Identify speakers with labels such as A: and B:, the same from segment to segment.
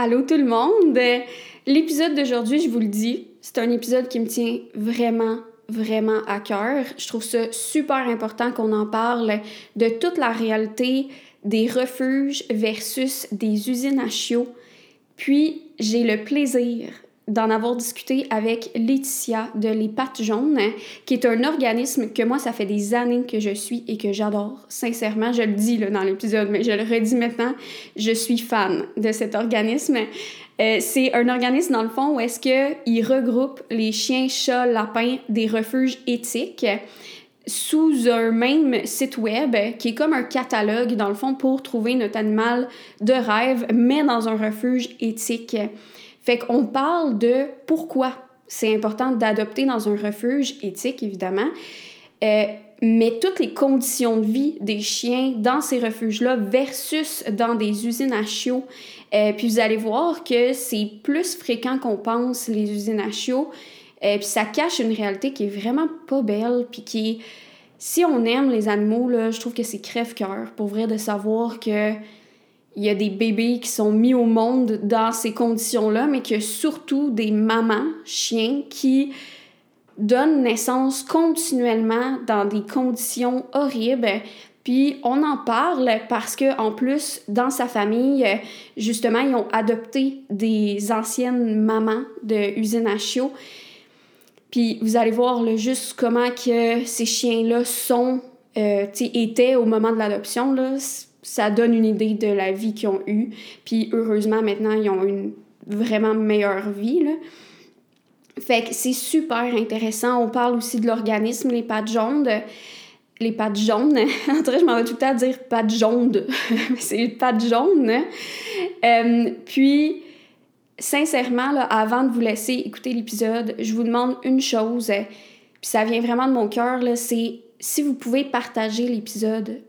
A: Allô tout le monde! L'épisode d'aujourd'hui, je vous le dis, c'est un épisode qui me tient vraiment, vraiment à cœur. Je trouve ça super important qu'on en parle de toute la réalité des refuges versus des usines à chiots. Puis, j'ai le plaisir d'en avoir discuté avec Laetitia de Les Pattes Jaunes, qui est un organisme que moi, ça fait des années que je suis et que j'adore. Sincèrement, je le dis là, dans l'épisode, mais je le redis maintenant, je suis fan de cet organisme. Euh, c'est un organisme, dans le fond, où est-ce qu'il regroupe les chiens, chats, lapins des refuges éthiques sous un même site web qui est comme un catalogue, dans le fond, pour trouver notre animal de rêve, mais dans un refuge éthique. Fait qu'on parle de pourquoi c'est important d'adopter dans un refuge éthique, évidemment, euh, mais toutes les conditions de vie des chiens dans ces refuges-là versus dans des usines à chiots. Euh, puis vous allez voir que c'est plus fréquent qu'on pense, les usines à chiots. Euh, puis ça cache une réalité qui est vraiment pas belle, puis qui Si on aime les animaux, là, je trouve que c'est crève-cœur, pour vrai, de savoir que il y a des bébés qui sont mis au monde dans ces conditions-là, mais a surtout des mamans chiens qui donnent naissance continuellement dans des conditions horribles. Puis on en parle parce que en plus dans sa famille, justement, ils ont adopté des anciennes mamans de usine à chiots. Puis vous allez voir le juste comment que ces chiens-là sont, euh, étaient au moment de l'adoption là ça donne une idée de la vie qu'ils ont eue. Puis heureusement, maintenant, ils ont une vraiment meilleure vie. Là. Fait que c'est super intéressant. On parle aussi de l'organisme, les pattes jaunes. Les pattes jaunes. en vrai, je m'en vais tout le temps dire pattes jaunes. c'est les pattes jaunes. Euh, puis, sincèrement, là, avant de vous laisser écouter l'épisode, je vous demande une chose. Puis ça vient vraiment de mon cœur, c'est si vous pouvez partager l'épisode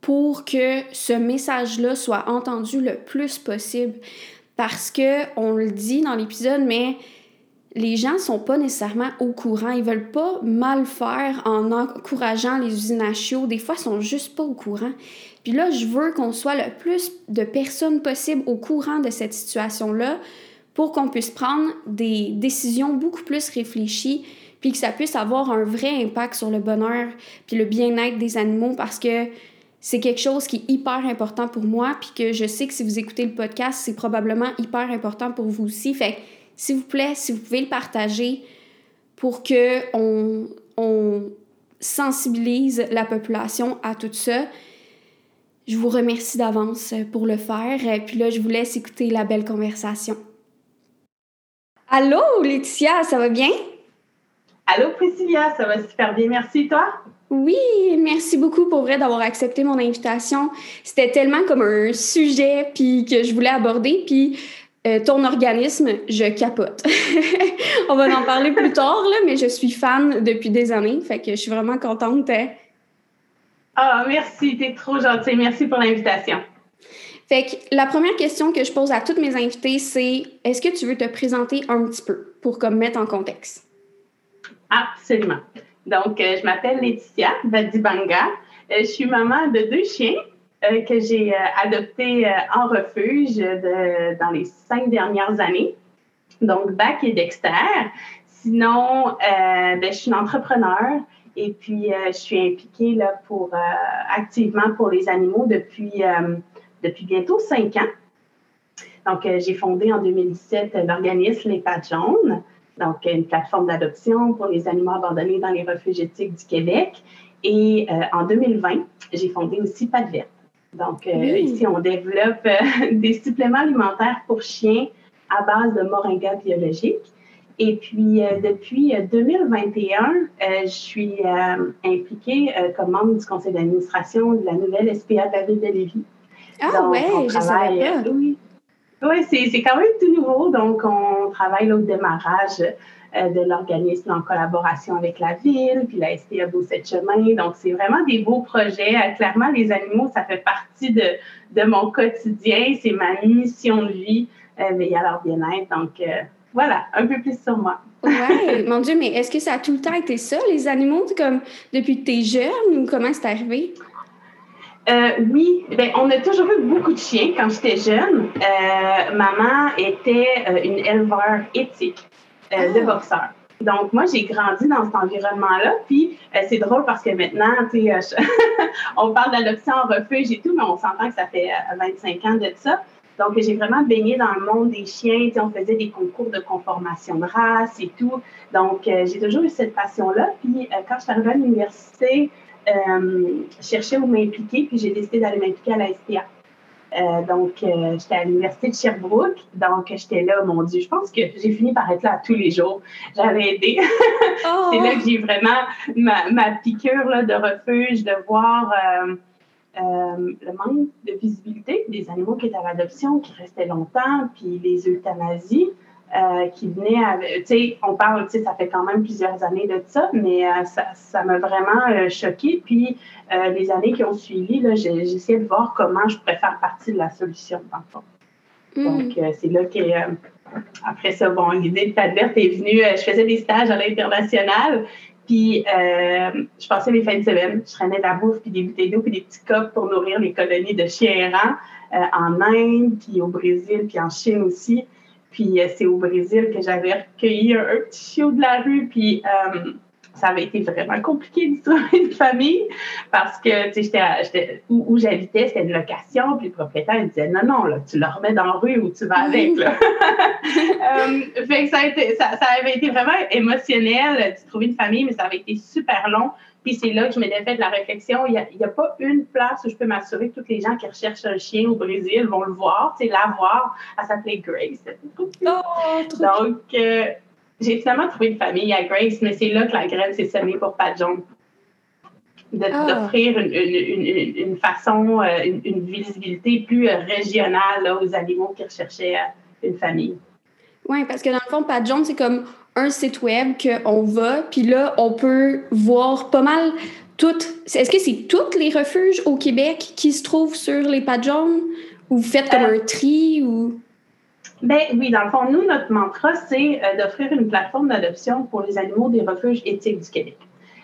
A: pour que ce message-là soit entendu le plus possible. Parce que, on le dit dans l'épisode, mais les gens sont pas nécessairement au courant. Ils veulent pas mal faire en encourageant les usines à. Des fois, ils sont juste pas au courant. Puis là, je veux qu'on soit le plus de personnes possible au courant de cette situation-là pour qu'on puisse prendre des décisions beaucoup plus réfléchies puis que ça puisse avoir un vrai impact sur le bonheur puis le bien-être des animaux parce que c'est quelque chose qui est hyper important pour moi, puis que je sais que si vous écoutez le podcast, c'est probablement hyper important pour vous aussi. Fait s'il vous plaît, si vous pouvez le partager pour que on, sensibilise la population à tout ça, je vous remercie d'avance pour le faire. Puis là, je vous laisse écouter la belle conversation. Allô, Laetitia, ça va bien?
B: Allô, Priscilla, ça va super bien, merci, toi?
A: Oui, merci beaucoup pour vrai d'avoir accepté mon invitation. C'était tellement comme un sujet puis que je voulais aborder puis euh, ton organisme, je capote. On va en parler plus tard là, mais je suis fan depuis des années, fait que je suis vraiment contente. Hein.
B: Ah, merci, t'es trop gentille. Merci pour l'invitation.
A: Fait que la première question que je pose à toutes mes invités, c'est est-ce que tu veux te présenter un petit peu pour comme mettre en contexte?
B: Absolument. Donc, euh, je m'appelle Laetitia Badibanga. Euh, je suis maman de deux chiens euh, que j'ai adoptés en refuge dans les cinq dernières années. Donc, Bac et Dexter. Sinon, ben, je suis une entrepreneur et puis je suis impliquée là, pour, activement pour les animaux depuis, depuis bientôt cinq ans. Donc, j'ai fondé en 2017 l'organisme Les Pattes Jaunes donc une plateforme d'adoption pour les animaux abandonnés dans les refuges éthiques du Québec. Et euh, en 2020, j'ai fondé aussi Pas de Verte. Donc, euh, ici, on développe euh, des suppléments alimentaires pour chiens à base de moringa biologique. Et puis, depuis 2021, je suis impliquée comme membre du conseil d'administration de la nouvelle SPA de la ville de Lévis.
A: Ah ouais, je savais pas.
B: Oui, oui, c'est quand même tout nouveau. Donc, on travaille au démarrage euh, de l'organisme en collaboration avec la ville, puis la SPA Beau Sept Chemin. Donc, c'est vraiment des beaux projets. Euh, clairement, les animaux, ça fait partie de, de mon quotidien. C'est ma mission de vie, euh, veiller à leur bien-être. Donc, euh, voilà, un peu plus sur moi.
A: oui, mon Dieu, mais est-ce que ça a tout le temps été ça, les animaux, comme depuis que tu es jeune ou comment c'est arrivé?
B: Euh, oui, ben, on a toujours eu beaucoup de chiens quand j'étais jeune. Euh, maman était euh, une éleveur éthique de ah. boxeurs. Donc, moi, j'ai grandi dans cet environnement-là. Puis, c'est drôle parce que maintenant, tu sais, on parle d'adoption en refuge et tout, mais on s'entend que ça fait 25 ans de ça. Donc, j'ai vraiment baigné dans le monde des chiens. Tu sais, on faisait des concours de conformation de race et tout. Donc, j'ai toujours eu cette passion-là. Puis, quand je suis arrivée à l'université, euh, cherchais où m'impliquer, puis j'ai décidé d'aller m'impliquer à la SPA. Euh, donc, euh, j'étais à l'université de Sherbrooke. Donc, j'étais là, mon Dieu, je pense que j'ai fini par être là tous les jours. J'avais aidé. Oh! C'est là que j'ai vraiment ma, ma piqûre là, de refuge, de voir le manque de visibilité des animaux qui étaient à l'adoption, qui restaient longtemps, puis les euthanasies. Euh, qui venait avec, tu sais, on parle, tu sais, ça fait quand même plusieurs années de ça, mais euh, ça m'a vraiment euh, choqué. Puis les années qui ont suivi, essayé de voir comment je pourrais faire partie de la solution, dans le fond. Mm. Donc, c'est là que, après ça, bon, l'idée de Padverte est venue. je faisais des stages à l'international, puis je passais mes fins de semaine. Je traînais de la bouffe, puis des bouteilles d'eau, puis des petits copes pour nourrir les colonies de chiens errants en Inde, puis au Brésil, puis en Chine aussi. Puis euh, c'est au Brésil que j'avais recueilli un, petit chiot de la rue. Puis euh, ça avait été vraiment compliqué de trouver une famille parce que, tu sais, où, j'habitais, c'était une location. Puis le propriétaire, il disait non, non, là, tu le remets dans la rue ou tu vas avec. Là. euh, fait que ça, a été, ça, ça, avait été vraiment émotionnel de trouver une famille, mais ça avait été super long. Puis c'est là que je m'étais fait de la réflexion. Il n'y a, pas une place où je peux m'assurer que tous les gens qui recherchent un chien au Brésil vont le voir, tu sais, la voir. Elle s'appelait Grace. Oh, Donc, euh, j'ai finalement trouvé une famille à Grace, mais c'est là que la graine s'est semée pour Pat. Ah. D'offrir une, une, une, façon, euh, une, visibilité plus euh, régionale aux animaux qui recherchaient une famille.
A: Oui, parce que dans le fond, Pat John, c'est comme un site web qu'on va, puis là, on peut voir pas mal toutes. Est-ce que c'est tous les refuges au Québec qui se trouvent sur les pages jaunes? Ou vous faites comme euh, un tri? Ou...
B: Ben oui, dans le fond, nous, notre mantra, c'est euh, d'offrir une plateforme d'adoption pour les animaux des refuges éthiques du Québec.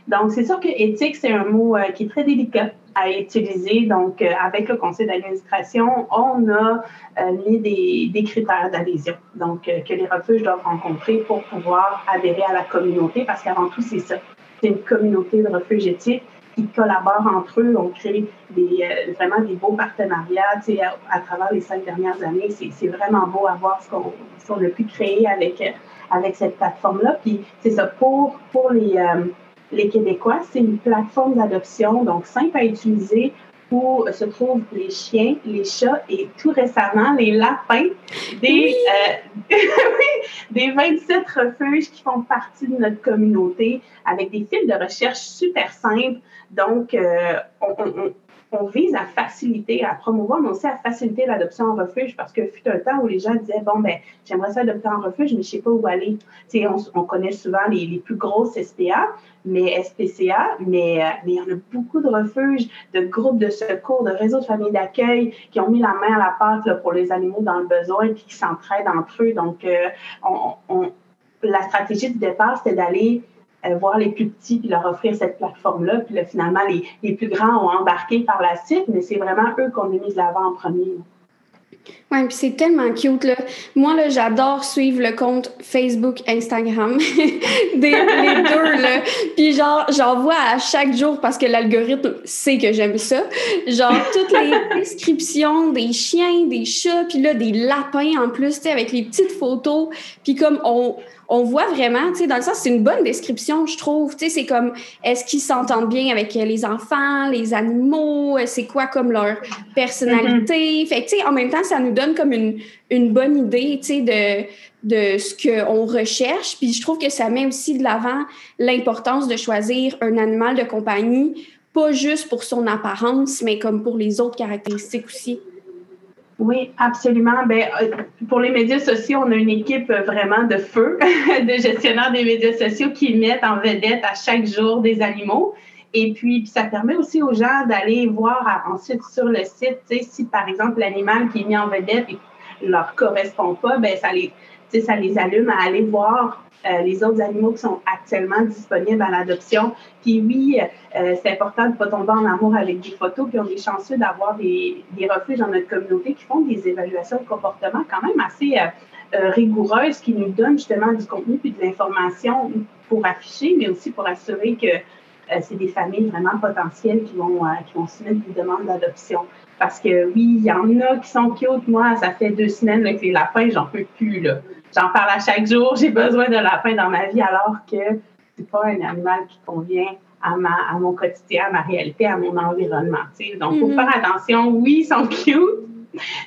B: Donc, c'est sûr que éthique, c'est un mot euh, qui est très délicat à utiliser. Donc, euh, avec le conseil d'administration, on a euh, mis des, des critères d'adhésion, donc que les refuges doivent rencontrer pour pouvoir adhérer à la communauté, parce qu'avant tout, c'est ça. C'est une communauté de refuges éthiques qui collaborent entre eux. On crée des, vraiment des beaux partenariats à, à, travers les cinq dernières années. C'est vraiment beau à voir ce qu'on a pu créer avec, avec cette plateforme-là. Puis c'est ça, pour, pour les, les Québécois. C'est une plateforme d'adoption, donc simple à utiliser, où se trouvent les chiens, les chats et tout récemment les lapins des, euh, des 27 refuges qui font partie de notre communauté avec des fils de recherche super simples. Donc, euh, on, on, on vise à faciliter, à promouvoir, mais aussi à faciliter l'adoption en refuge parce que fut un temps où les gens disaient bon ben j'aimerais ça adopter en refuge, mais je sais pas où aller. on, on connaît souvent les, plus grosses SPA, mais SPCA, mais euh, mais il y en a beaucoup de refuges, de groupes de secours, de réseaux de familles d'accueil qui ont mis la main à la pâte pour les animaux dans le besoin puis qui s'entraident entre eux. Donc euh, on, la stratégie du départ c'était d'aller euh, voir les plus petits puis leur offrir cette plateforme-là. Puis là, finalement, les, les, plus grands ont embarqué par la suite, mais c'est vraiment eux qu'on a mis de l'avant en premier.
A: Oui, puis c'est tellement cute, là. Moi, là, j'adore suivre le compte Facebook, Instagram, des, les deux, là. Puis genre, j'en vois à chaque jour parce que l'algorithme sait que j'aime ça. Genre, toutes les descriptions des chiens, des chats, puis là, des lapins en plus, tu sais, avec les petites photos. Puis comme on on voit vraiment, tu sais, dans le sens, c'est une bonne description, je trouve. Tu sais, c'est comme, est-ce qu'ils s'entendent bien avec les enfants, les animaux, c'est quoi comme leur personnalité? Mm-hmm. Fait que, tu sais, en même temps, ça nous donne comme une, une bonne idée, tu sais, de, de ce qu'on recherche. Puis je trouve que ça met aussi de l'avant l'importance de choisir un animal de compagnie, pas juste pour son apparence, mais comme pour les autres caractéristiques aussi.
B: Oui, absolument. Ben, euh, pour les médias sociaux, on a une équipe vraiment de feu de gestionnaires des médias sociaux qui mettent en vedette à chaque jour des animaux. Et puis, ça permet aussi aux gens d'aller voir ensuite sur le site, si par exemple l'animal qui est mis en vedette ne leur correspond pas, ben ça les ça les allume à aller voir euh, les autres animaux qui sont actuellement disponibles à l'adoption. Puis oui, euh, c'est important de ne pas tomber en amour avec des photos. Puis on est chanceux d'avoir des, des, refuges dans notre communauté qui font des évaluations de comportement quand même assez euh, rigoureuses, qui nous donnent justement du contenu puis de l'information pour afficher, mais aussi pour assurer que c'est des familles vraiment potentielles qui vont, qui vont soumettre des demandes d'adoption. Parce que oui, il y en a qui sont cute. Moi, ça fait deux semaines que les lapins, j'en peux plus. Là. J'en parle à chaque jour. J'ai besoin de lapins dans ma vie alors que c'est pas un animal qui convient à, ma, à mon quotidien, à ma réalité, à mon environnement. Donc, il faut mm-hmm. faire attention. Oui, ils sont cute.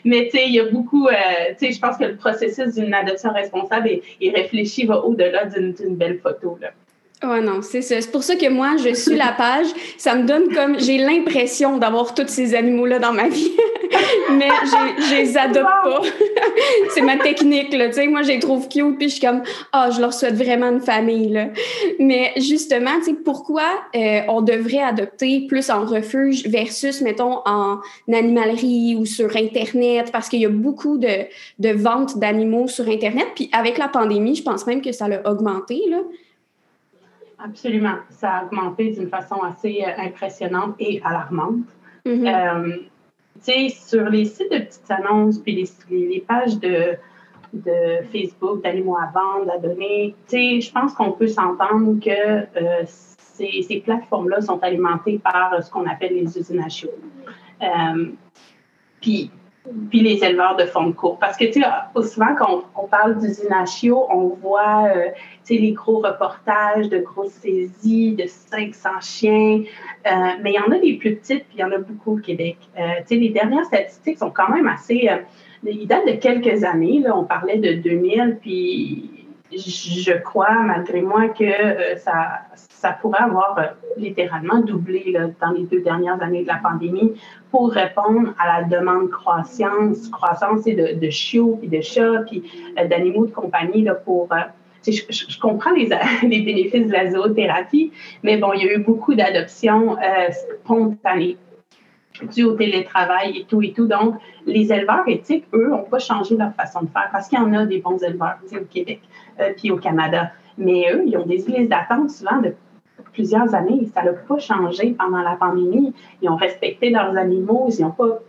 B: Mais tu sais, il y a beaucoup, euh, tu sais, je pense que le processus d'une adoption responsable et, et réfléchi va au-delà d'une belle photo. Là.
A: Ouais, non, c'est ça. C'est pour ça que moi, je suis la page. Ça me donne comme. J'ai l'impression d'avoir tous ces animaux-là dans ma vie. Mais je les adopte pas. c'est ma technique, là. Tu sais, moi, je les trouve cute, puis je suis comme, ah, oh, je leur souhaite vraiment une famille, là. Mais justement, tu sais, pourquoi euh, on devrait adopter plus en refuge versus, mettons, en animalerie ou sur Internet? Parce qu'il y a beaucoup de, de ventes d'animaux sur Internet. Puis avec la pandémie, je pense même que ça l'a augmenté, là.
B: Absolument. Ça a augmenté d'une façon assez euh, impressionnante et alarmante. Mm-hmm. Euh, tu sais, sur les sites de petites annonces, puis les, les pages de, de Facebook, d'animaux à vendre, à donner, tu sais, je pense qu'on peut s'entendre que euh, ces, ces plateformes-là sont alimentées par ce qu'on appelle les usines à chiots. puis puis les éleveurs de fonds de cours. Parce que, tu sais, souvent, quand on, parle d'usine à chiots, on voit, les gros reportages de grosses saisies, de 500 chiens. Euh, mais il y en a des plus petites, puis il y en a beaucoup au Québec. Euh, les dernières statistiques sont quand même assez... ils datent de quelques années, là. On parlait de 2000, puis je crois, malgré moi, que ça, ça pourrait avoir euh, littéralement doublé dans les deux dernières années de la pandémie pour répondre à la demande croissance, croissance de, chiots, puis de chats, puis euh, d'animaux de compagnie là, pour... Euh, je, comprends les, bénéfices de la zoothérapie, mais bon, il y a eu beaucoup d'adoptions spontanées dû au télétravail et tout et tout. Donc, les éleveurs éthiques, eux, n'ont pas changé leur façon de faire parce qu'il y en a des bons éleveurs au Québec puis au Canada. Mais eux, ils ont des listes d'attente souvent de plusieurs années. Ça n'a pas changé pendant la pandémie. Ils ont respecté leurs animaux, ils n'ont pas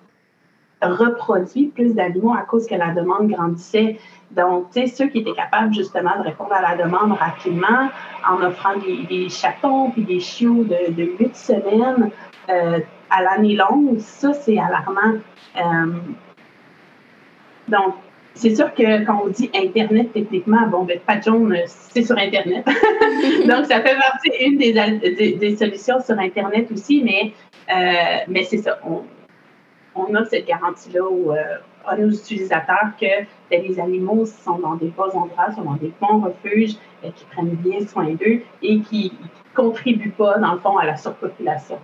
B: reproduit plus d'animaux à cause que la demande grandissait. Donc, tu sais, ceux qui étaient capables justement de répondre à la demande rapidement en offrant des, chatons puis des chiots de huit semaines euh, à l'année longue, ça, c'est alarmant. Euh, donc, c'est sûr que quand on dit Internet, techniquement, bon, ben, pas jaune, c'est sur Internet. Donc, ça fait partie une des, des, solutions sur Internet aussi, mais, euh, mais c'est ça. On, a cette garantie-là euh, à nos utilisateurs que ben, les animaux sont dans des bons endroits, sont dans des bons refuges, euh, qui prennent bien soin d'eux et qui ne contribuent pas, dans le fond, à la surpopulation.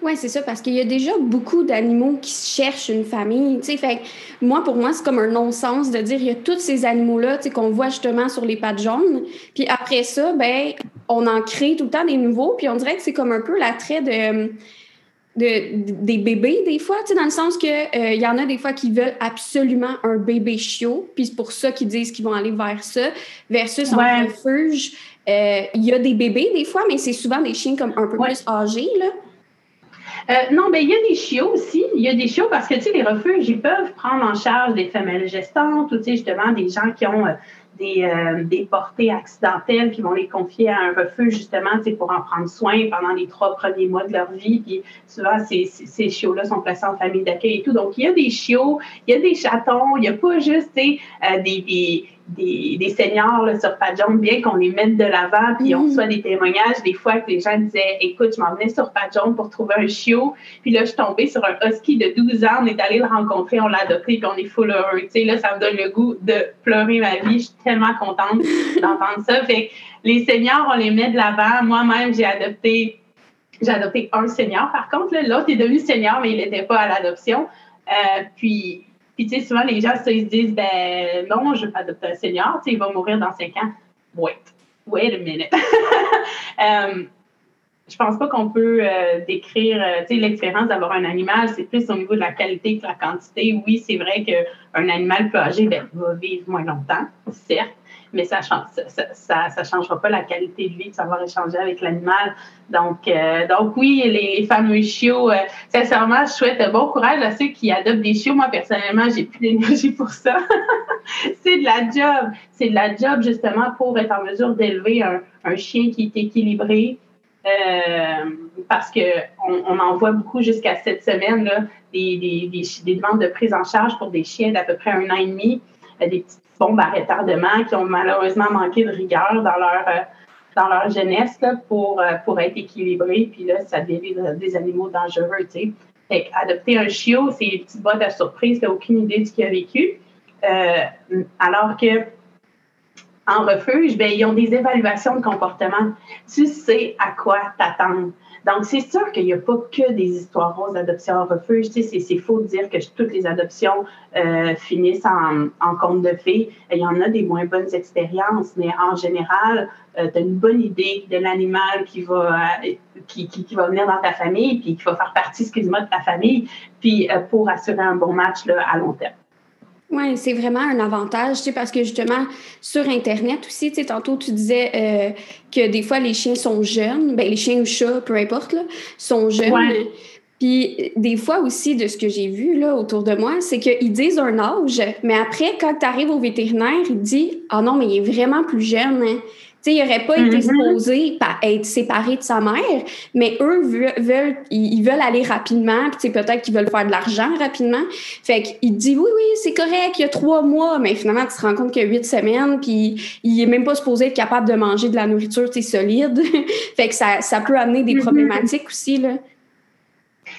A: Oui, c'est ça, parce qu'il y a déjà beaucoup d'animaux qui cherchent une famille. Fait moi, pour moi, c'est comme un non-sens de dire il y a tous ces animaux-là qu'on voit justement sur les pattes jaunes. Puis après ça, ben, on en crée tout le temps des nouveaux. Puis on dirait que c'est comme un peu l'attrait de, de, des bébés, des fois, dans le sens qu'il euh, il y en a des fois qui veulent absolument un bébé chiot. Puis c'est pour ça qu'ils disent qu'ils vont aller vers ça. Versus en refuge, euh, il y a des bébés des fois, mais c'est souvent des chiens comme un peu plus âgés. Là.
B: Euh, non, mais il y a des chiots aussi. Il y a des chiots parce que, tu sais, les refuges, ils peuvent prendre en charge des femelles gestantes ou, tu sais, justement, des gens qui ont euh, des, euh, des portées accidentelles qui vont les confier à un refuge, justement, pour en prendre soin pendant les trois premiers mois de leur vie. Puis souvent, ces, ces chiots-là sont placés en famille d'accueil et tout. Donc, il y a des chiots, il y a des chatons, il n'y a pas juste, sais, des, des des, des seniors là, sur Padjon, bien qu'on les mette de l'avant, puis on mm-hmm. reçoit des témoignages des fois que les gens disaient Écoute, je m'en venais sur Padjon pour trouver un chiot, puis là, je suis tombée sur un husky de 12 ans, on est allé le rencontrer, on l'a adopté, puis on est full heureux. Tu sais, là, ça me donne le goût de pleurer ma vie. Je suis tellement contente d'entendre ça. Fait les seniors, on les met de l'avant. Moi-même, j'ai adopté j'ai adopté un senior. Par contre, l'autre est devenu senior, mais il n'était pas à l'adoption. Euh, puis puis, tu sais, souvent, les gens, ils se disent, ben non, je veux pas adopter un senior, tu sais, il va mourir dans cinq ans. Wait, wait a minute. Euh, je pense pas qu'on peut euh, décrire, euh, tu sais, l'expérience d'avoir un animal, c'est plus au niveau de la qualité que la quantité. Oui, c'est vrai qu'un animal peu âgé ben, va vivre moins longtemps, certes, mais ça change, ça, ça, changera pas la qualité de vie de savoir échanger avec l'animal. Donc, euh, donc oui, les fameux chiots, sincèrement, je souhaite bon courage à ceux qui adoptent des chiots. Moi, personnellement, j'ai plus d'énergie pour ça. c'est de la job. C'est de la job, justement, pour être en mesure d'élever un, un chien qui est équilibré, euh, parce qu'on on en voit beaucoup jusqu'à cette semaine, là, des, des, des, demandes de prise en charge pour des chiens d'à peu près un an et demi, euh, des petites bombes à retardement qui ont malheureusement manqué de rigueur dans leur, euh, dans leur jeunesse pour, pour être équilibrés. Puis là, ça devient des animaux dangereux. Tu sais. adopter un chiot, c'est une petite boîte à surprise, tu n'as aucune idée de ce qu'il a vécu. alors que en refuge, ben, ils ont des évaluations de comportement. Tu sais à quoi t'attendre. Donc, c'est sûr qu'il n'y a pas que des histoires roses d'adoption en refuge. Tu sais, c'est faux de dire que toutes les adoptions euh, finissent en, en conte de fées. Il y en a des moins bonnes expériences, mais en général, euh, tu as une bonne idée de l'animal qui va, euh, qui, qui, va venir dans ta famille, puis qui va faire partie, excuse-moi, de ta famille, puis pour assurer un bon match là, à long terme.
A: Oui, c'est vraiment un avantage, tu sais, parce que justement, sur Internet aussi, tu sais, tantôt tu disais euh, que des fois les chiens sont jeunes, ben les chiens ou chats, peu importe, là, sont jeunes. Puis des fois aussi, de ce que j'ai vu là autour de moi, c'est qu'ils disent un âge, mais après, quand tu arrives au vétérinaire, il dit Ah non, mais il est vraiment plus jeune. Hein il n'aurait pas été mm-hmm. supposé être séparé de sa mère, mais eux veulent, ils veulent aller rapidement, puis peut-être qu'ils veulent faire de l'argent rapidement. Fait qu'il dit oui, oui, c'est correct, il y a trois mois, mais finalement, tu te rends compte qu'il y a huit semaines, puis il est même pas supposé être capable de manger de la nourriture solide. fait que ça, ça peut amener des mm-hmm. problématiques aussi. Là.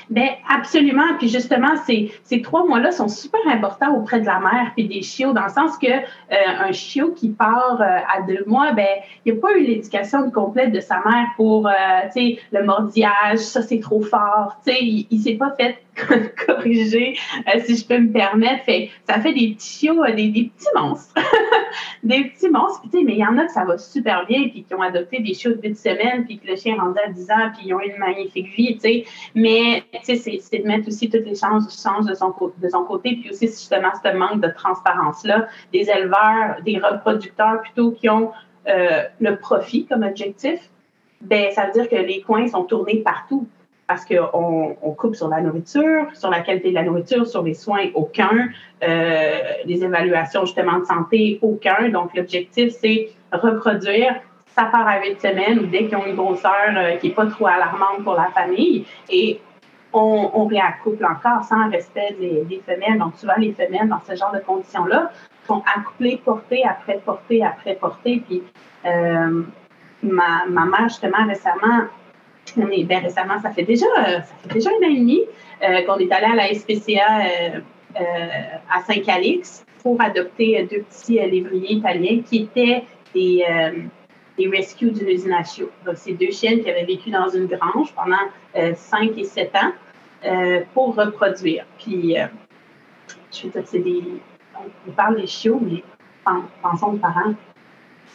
B: Bien, absolument. Puis justement, ces, ces trois mois-là sont super importants auprès de la mère puis des chiots, dans le sens que euh, un chiot qui part euh, à deux mois, ben il n'y a pas eu l'éducation complète de sa mère pour, euh, tu sais, le mordillage, ça c'est trop fort. Tu sais, il, s'est pas fait corriger, euh, si je peux me permettre. Fait, ça fait des petits chiots, euh, des, petits monstres. des petits monstres. Mais il y en a que ça va super bien, puis qui ont adopté des chiots de 8 semaines, puis que le chien rendu à 10 ans, puis ils ont une magnifique vie. sais. Mais c'est, c'est de mettre aussi toutes les chances, chances de, son, de son côté, puis aussi justement ce manque de transparence-là des éleveurs, des reproducteurs plutôt qui ont euh, le profit comme objectif. Ben, ça veut dire que les coins sont tournés partout parce qu'on on coupe sur la nourriture, sur la qualité de la nourriture, sur les soins, aucun. Euh, les évaluations justement de santé, aucun. Donc l'objectif, c'est reproduire. Ça part à huit semaines dès qu'ils ont une grosseur euh, qui n'est pas trop alarmante pour la famille. Et on, on réaccouple encore sans respect des, des, femelles. Donc souvent, les femelles, dans ce genre de conditions-là, sont accouplées portées après portée après portée. Puis euh, ma, ma mère, justement, récemment, bien récemment, ça fait déjà, ça fait déjà un an et demi euh, qu'on est allé à la SPCA euh, euh, à Saint-Calix pour adopter deux petits lévriers italiens qui étaient des, des rescues d'une usinatio. Donc, c'est deux chiennes qui avaient vécu dans une grange pendant 5 et 7 ans pour reproduire. Puis, je veux dire, c'est des. On parle des chiots, mais pensons aux parents.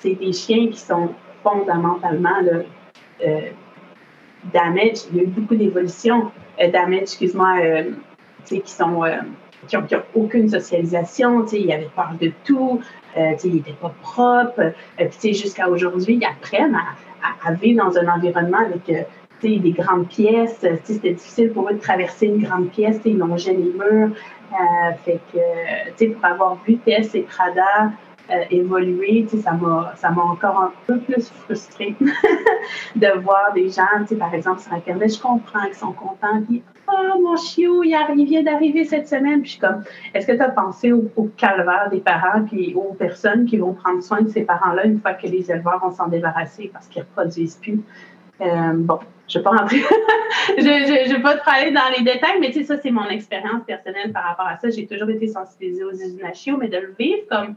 B: C'est des chiens qui sont fondamentalement damage, il y a eu beaucoup d'évolutions. Euh, damage, excuse-moi, euh, qui sont euh, qui n'ont aucune socialisation, ils avaient peur de tout, ils n'étaient pas propres. puis jusqu'à aujourd'hui, ils apprennent à, à, vivre dans un environnement avec des grandes pièces. C'était difficile pour eux de traverser une grande pièce, ils longeaient les murs. fait que, pour avoir vu Tess et Prada euh, évoluer, ça m'a, ça m'a encore un peu plus frustrée de voir des gens, par exemple, sur Internet, je comprends qu'ils sont contents, puis « Oh, mon chiot, il, il vient d'arriver cette semaine. » Puis je suis comme, est-ce que tu as pensé au, calvaire des parents, puis aux personnes qui vont prendre soin de ces parents-là une fois que les éleveurs vont s'en débarrasser parce qu'ils ne reproduisent plus? Euh, bon, je ne vais pas rentrer, je ne vais pas te parler dans les détails, mais tu sais, ça, c'est mon expérience personnelle par rapport à ça. J'ai toujours été sensibilisée aux usines mais de le vivre comme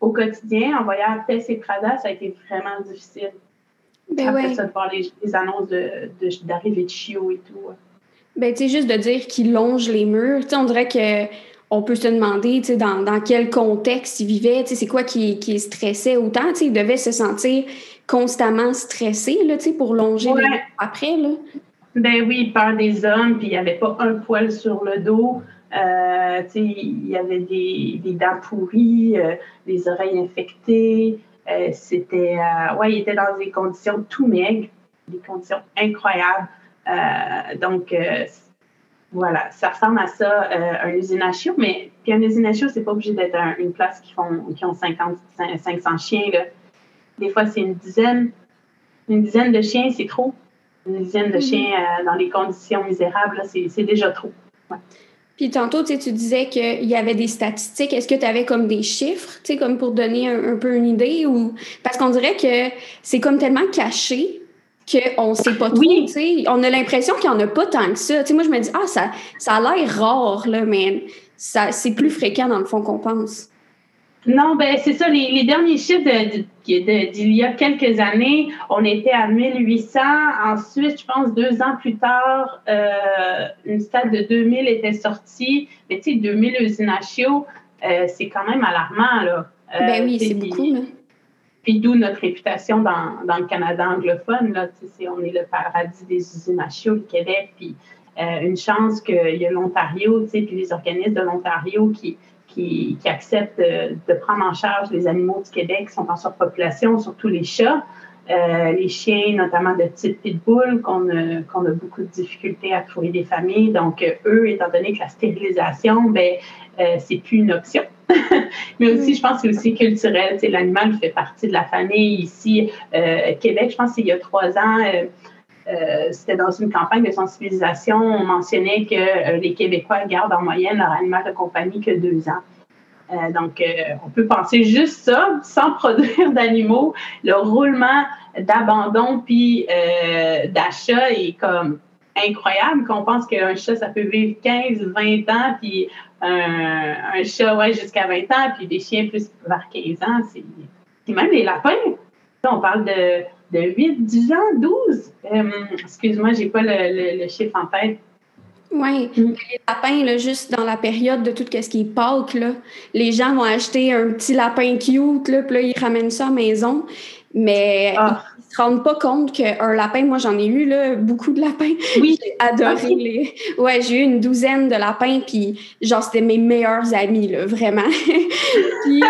B: au quotidien, en voyant Tess et Prada, ça a été vraiment difficile. Ben Après ça, de voir les, annonces d'arrivée de, de, Chio et tout.
A: Ben, tu sais, juste de dire qu'ils longent les murs, tu sais, on dirait que on peut se demander, dans, dans quel contexte il vivait, c'est quoi qui, qui stressait autant, il devait se sentir constamment stressé, là, pour longer après, là.
B: Ben oui, peur des hommes, puis il n'y avait pas un poil sur le dos. Euh, il y avait des, des dents pourries, euh, des oreilles infectées. Euh, c'était, ouais, il était dans des conditions tout maigres, des conditions incroyables. donc, voilà, ça ressemble à ça, un usine à chiots, mais puis un usine à chiots, c'est pas obligé d'être une place qui, font, qui ont 50, 500 chiens. Là. Des fois, c'est une dizaine. Une dizaine de chiens, c'est trop. Une dizaine de mhm. chiens dans des conditions misérables, c'est déjà trop.
A: Puis tantôt, tu disais qu'il y avait des statistiques. Est-ce que tu avais comme des chiffres, tu sais, comme pour donner un, peu une idée? ou? Parce qu'on dirait que c'est comme tellement caché qu'on ne sait pas trop. Oui. On a l'impression qu'il n'y en a pas tant que ça. sais, moi, je me dis, ah, ça, ça a l'air rare, là, mais ça, c'est plus fréquent dans le fond qu'on pense.
B: Non, ben c'est ça. Les, derniers chiffres d'il y a quelques années, on était à 1800. Ensuite, je pense deux ans plus tard, euh, une stade de 2000 était sortie. Mais tu sais, 2000 usines euh, c'est quand même alarmant, là.
A: Euh, ben oui, c'est beaucoup, là.
B: Puis d'où notre réputation dans, dans, le Canada anglophone, là. On est le paradis des usines à chiots, le Québec. Puis une chance qu'il y a l'Ontario, tu sais, puis les organismes de l'Ontario qui qui, qui acceptent de, prendre en charge les animaux du Québec qui sont en surpopulation, surtout les chats. Euh, les chiens, notamment de type pitbull, qu'on a, qu'on a beaucoup de difficultés à trouver des familles. Donc, euh, eux, étant donné que la stérilisation, ben, euh, c'est plus une option. Mais aussi, je pense que c'est aussi culturel. L'animal fait partie de la famille. Ici, euh, Québec, je pense qu'il y a trois ans, euh, c'était dans une campagne de sensibilisation. On mentionnait que euh, les Québécois gardent en moyenne leur animal de compagnie que deux ans. Euh, donc, on peut penser juste ça, sans produire d'animaux. Le roulement d'abandon puis d'achat est comme incroyable. Qu'on pense qu'un chat, ça peut vivre 15, 20 ans, puis un, chat, ouais, jusqu'à 20 ans, puis des chiens plus vers 15 ans. C'est même les lapins. On parle de de 8, 10 ans, 12. Euh, excuse-moi, j'ai pas le, chiffre en tête.
A: Oui, mm. les lapins, là, juste dans la période de tout ce qui est Pâques, là, les gens vont acheter un petit lapin cute, là, puis là, ils ramènent ça à la maison. Mais ah se rendent pas compte qu'un lapin, moi j'en ai eu là, beaucoup de lapins. Oui. j'ai adoré les. Ouais, j'ai eu une douzaine de lapins, puis genre c'était mes meilleurs amis, là, vraiment. puis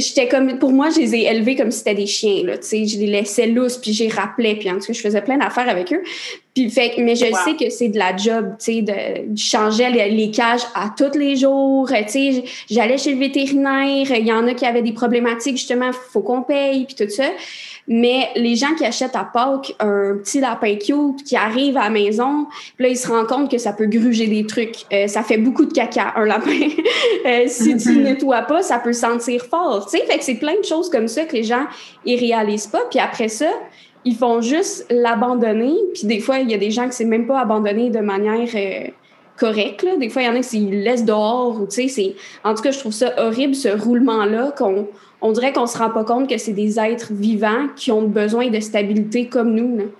A: j'étais comme. Pour moi, je les ai élevés comme si c'était des chiens, là, tu sais. Je les laissais lousses, puis j'ai rappelais, puis en tout cas, je faisais plein d'affaires avec eux. Puis fait, mais je sais que c'est de la job, tu sais, de, changer les, cages à tous les jours. Tu sais, j'allais chez le vétérinaire, il y en a qui avaient des problématiques, justement, faut qu'on paye, puis tout ça. Mais les gens qui achètent à Pâques un petit lapin cute qui arrive à la maison, puis là, ils se rendent compte que ça peut gruger des trucs. Euh, ça fait beaucoup de caca, un lapin. Euh, si tu ne nettoies pas, ça peut sentir fort. Tu sais, fait que c'est plein de choses comme ça que les gens, ils réalisent pas. Puis après ça, ils font juste l'abandonner. Puis des fois, il y a des gens qui ne même pas abandonner de manière... Euh, correcte. Là. Des fois, il y en a qui laissent dehors. Ou, en tout cas, je trouve ça horrible, ce roulement-là, qu'on on dirait qu'on ne se rend pas compte que c'est des êtres vivants qui ont besoin de stabilité comme nous.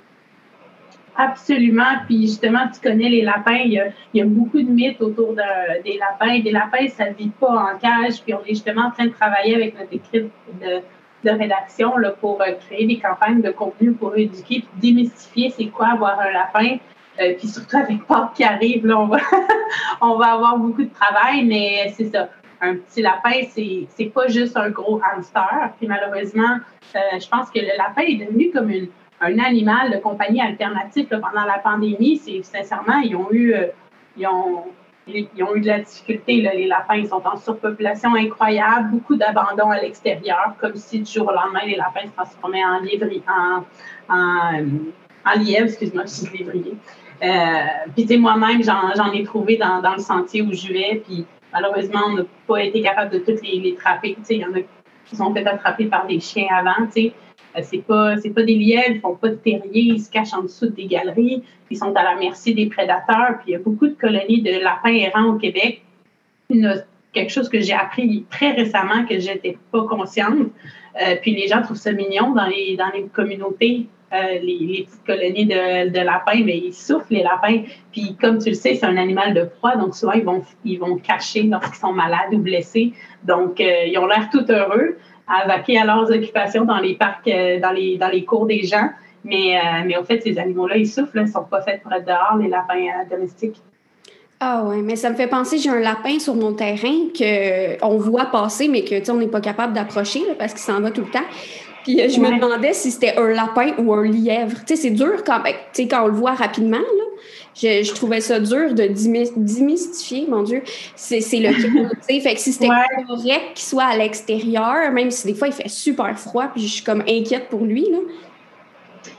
B: Absolument. Puis justement, tu connais les lapins. Il y a, beaucoup de mythes autour des lapins. Des lapins, ça ne vit pas en cage. Puis on est justement en train de travailler avec notre équipe de, rédaction pour euh, créer des campagnes de contenu pour éduquer puis démystifier c'est quoi avoir un lapin. Euh, puis surtout avec Pâques qui arrive, on va avoir beaucoup de travail, mais c'est ça un petit lapin, c'est, pas juste un gros hamster. Puis malheureusement, euh, je pense que le lapin est devenu comme une, un animal de compagnie alternatif pendant la pandémie. Sincèrement, ils ont eu, euh, ils ont, ils ont eu de la difficulté. Les lapins, ils sont en surpopulation incroyable, beaucoup d'abandon à l'extérieur, comme si du jour au lendemain, les lapins se transformaient en livri, en, en, lièvre, excuse-moi, je suis. Euh, puis, moi-même, j'en, j'en ai trouvé dans, dans, le sentier où je vais. Puis, Malheureusement, on n'a pas été capable de toutes les, les trapper. Il y en a qui sont fait attraper par des chiens avant. Ce Euh, c'est pas c'est pas des lièvres, ils font pas de terrier, ils se cachent en dessous des galeries, ils sont à la merci des prédateurs. Puis il y a beaucoup de colonies de lapins errants au Québec. quelque chose que j'ai appris très récemment que j'étais pas consciente. Euh, puis les gens trouvent ça mignon dans les dans les communautés les, les, petites colonies de, lapins, mais ils souffrent, les lapins. Puis, comme tu le sais, c'est un animal de proie, donc souvent, ils vont, ils vont cacher lorsqu'ils sont malades ou blessés. Donc, ils ont l'air tout heureux à vaquer à leurs occupations dans les parcs, dans, les, dans les cours des gens. Mais, mais au fait, ces animaux-là, ils souffrent, ils ne sont pas faits pour être dehors, les lapins domestiques.
A: Ah ouais, mais ça me fait penser, j'ai un lapin sur mon terrain qu'on voit passer, mais que on n'est pas capable d'approcher parce qu'il s'en va tout le temps. Puis euh, je me demandais si c'était un lapin ou un lièvre. Tu sais, c'est dur quand, ben, quand on le voit rapidement. Là. Je, je, trouvais ça dur de démystifier, mon Dieu. C'est le sais. Fait que si c'était correct qu'il soit à l'extérieur, même si des fois il fait super froid, puis je suis comme inquiète pour lui. Là.